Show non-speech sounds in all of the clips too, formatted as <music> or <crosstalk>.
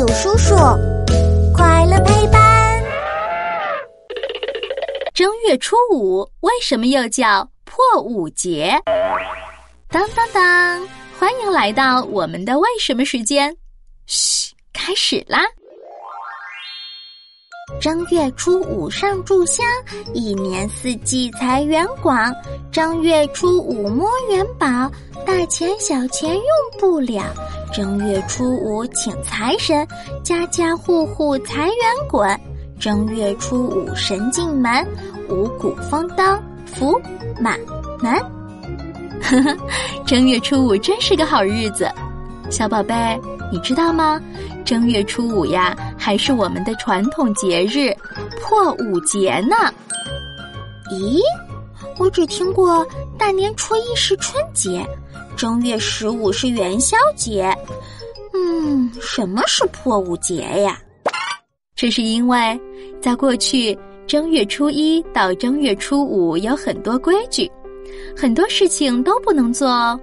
有叔叔，快乐陪伴。正月初五为什么又叫破五节？当当当！欢迎来到我们的为什么时间。嘘，开始啦！正月初五上炷香，一年四季财源广。正月初五摸元宝，大钱小钱用不了。正月初五请财神，家家户户财源滚。正月初五神进门，五谷丰登福满门。呵 <laughs> 呵，正月初五真是个好日子，小宝贝。你知道吗？正月初五呀，还是我们的传统节日破五节呢。咦，我只听过大年初一是春节，正月十五是元宵节。嗯，什么是破五节呀？这是因为在过去正月初一到正月初五有很多规矩，很多事情都不能做哦，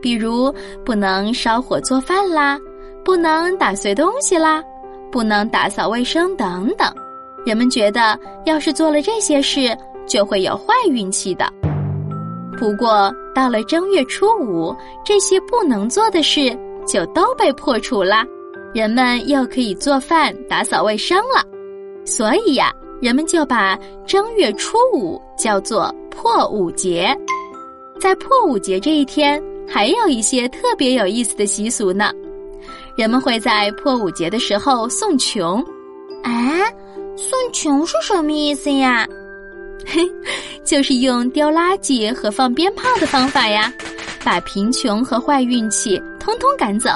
比如不能烧火做饭啦。不能打碎东西啦，不能打扫卫生等等。人们觉得，要是做了这些事，就会有坏运气的。不过，到了正月初五，这些不能做的事就都被破除了，人们又可以做饭、打扫卫生了。所以呀，人们就把正月初五叫做破五节。在破五节这一天，还有一些特别有意思的习俗呢。人们会在破五节的时候送穷，啊，送穷是什么意思呀？嘿，<laughs> 就是用丢垃圾和放鞭炮的方法呀，把贫穷和坏运气通通赶走。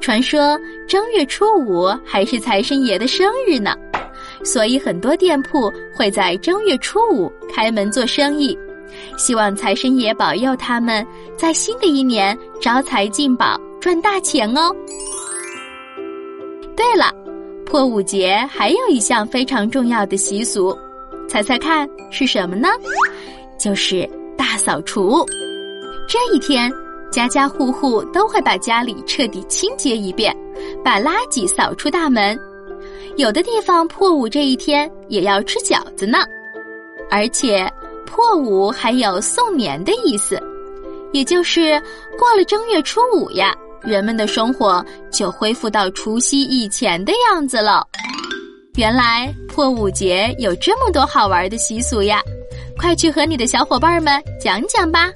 传说正月初五还是财神爷的生日呢，所以很多店铺会在正月初五开门做生意，希望财神爷保佑他们在新的一年招财进宝。赚大钱哦！对了，破五节还有一项非常重要的习俗，猜猜看是什么呢？就是大扫除。这一天，家家户户都会把家里彻底清洁一遍，把垃圾扫出大门。有的地方破五这一天也要吃饺子呢。而且，破五还有送年的意思，也就是过了正月初五呀。人们的生活就恢复到除夕以前的样子了。原来破五节有这么多好玩的习俗呀！快去和你的小伙伴们讲讲吧。